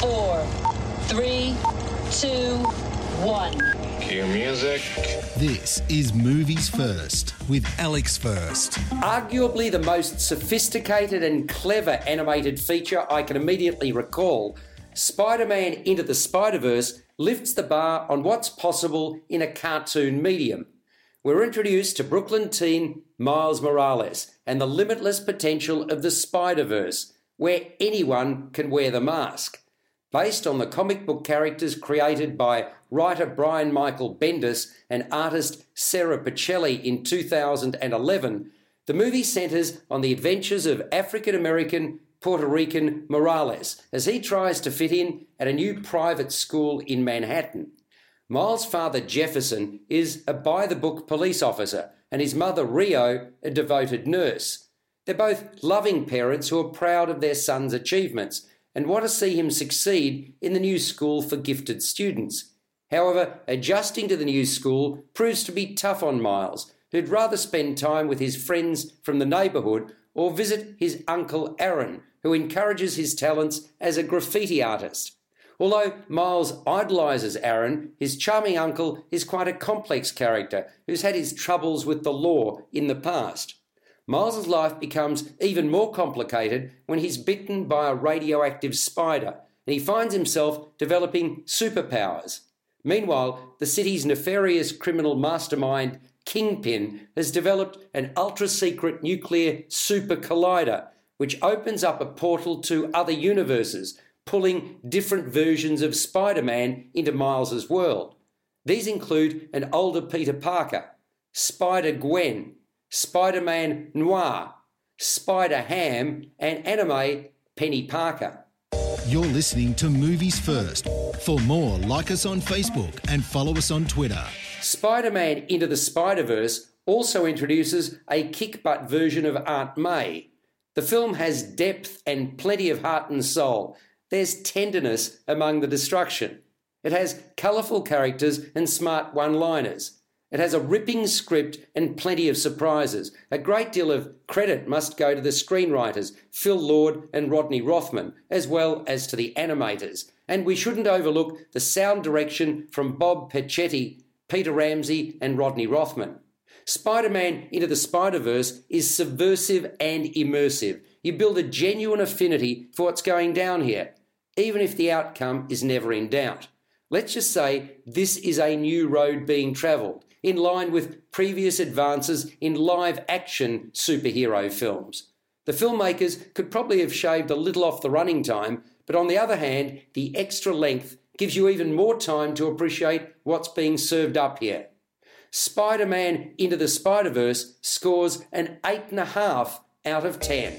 four, three, two, one. Cue music. This is Movies First with Alex First. Arguably the most sophisticated and clever animated feature I can immediately recall, Spider Man Into the Spider Verse lifts the bar on what's possible in a cartoon medium. We're introduced to Brooklyn teen Miles Morales and the limitless potential of the Spider Verse, where anyone can wear the mask. Based on the comic book characters created by writer Brian Michael Bendis and artist Sara Pichelli in 2011, the movie centres on the adventures of African American Puerto Rican Morales as he tries to fit in at a new private school in Manhattan. Miles' father Jefferson is a by the book police officer and his mother Rio a devoted nurse. They're both loving parents who are proud of their son's achievements and want to see him succeed in the new school for gifted students. However, adjusting to the new school proves to be tough on Miles, who'd rather spend time with his friends from the neighbourhood or visit his uncle Aaron, who encourages his talents as a graffiti artist. Although Miles idolises Aaron, his charming uncle is quite a complex character who's had his troubles with the law in the past. Miles's life becomes even more complicated when he's bitten by a radioactive spider and he finds himself developing superpowers. Meanwhile, the city's nefarious criminal mastermind Kingpin has developed an ultra secret nuclear super collider which opens up a portal to other universes, pulling different versions of Spider Man into Miles's world. These include an older Peter Parker, Spider Gwen, Spider Man Noir, Spider Ham, and anime Peni Parker. You're listening to Movies First. For more, like us on Facebook and follow us on Twitter. Spider Man Into the Spider Verse also introduces a kick butt version of Aunt May. The film has depth and plenty of heart and soul. There's tenderness among the destruction. It has colourful characters and smart one liners. It has a ripping script and plenty of surprises. A great deal of credit must go to the screenwriters, Phil Lord and Rodney Rothman, as well as to the animators. And we shouldn't overlook the sound direction from Bob Persichetti, Peter Ramsey, and Rodney Rothman. Spider Man Into the Spider Verse is subversive and immersive. You build a genuine affinity for what's going down here, even if the outcome is never in doubt. Let's just say this is a new road being travelled, in line with previous advances in live action superhero films. The filmmakers could probably have shaved a little off the running time, but on the other hand, the extra length gives you even more time to appreciate what's being served up here. Spider Man Into the Spider Verse scores an 8.5 out of 10.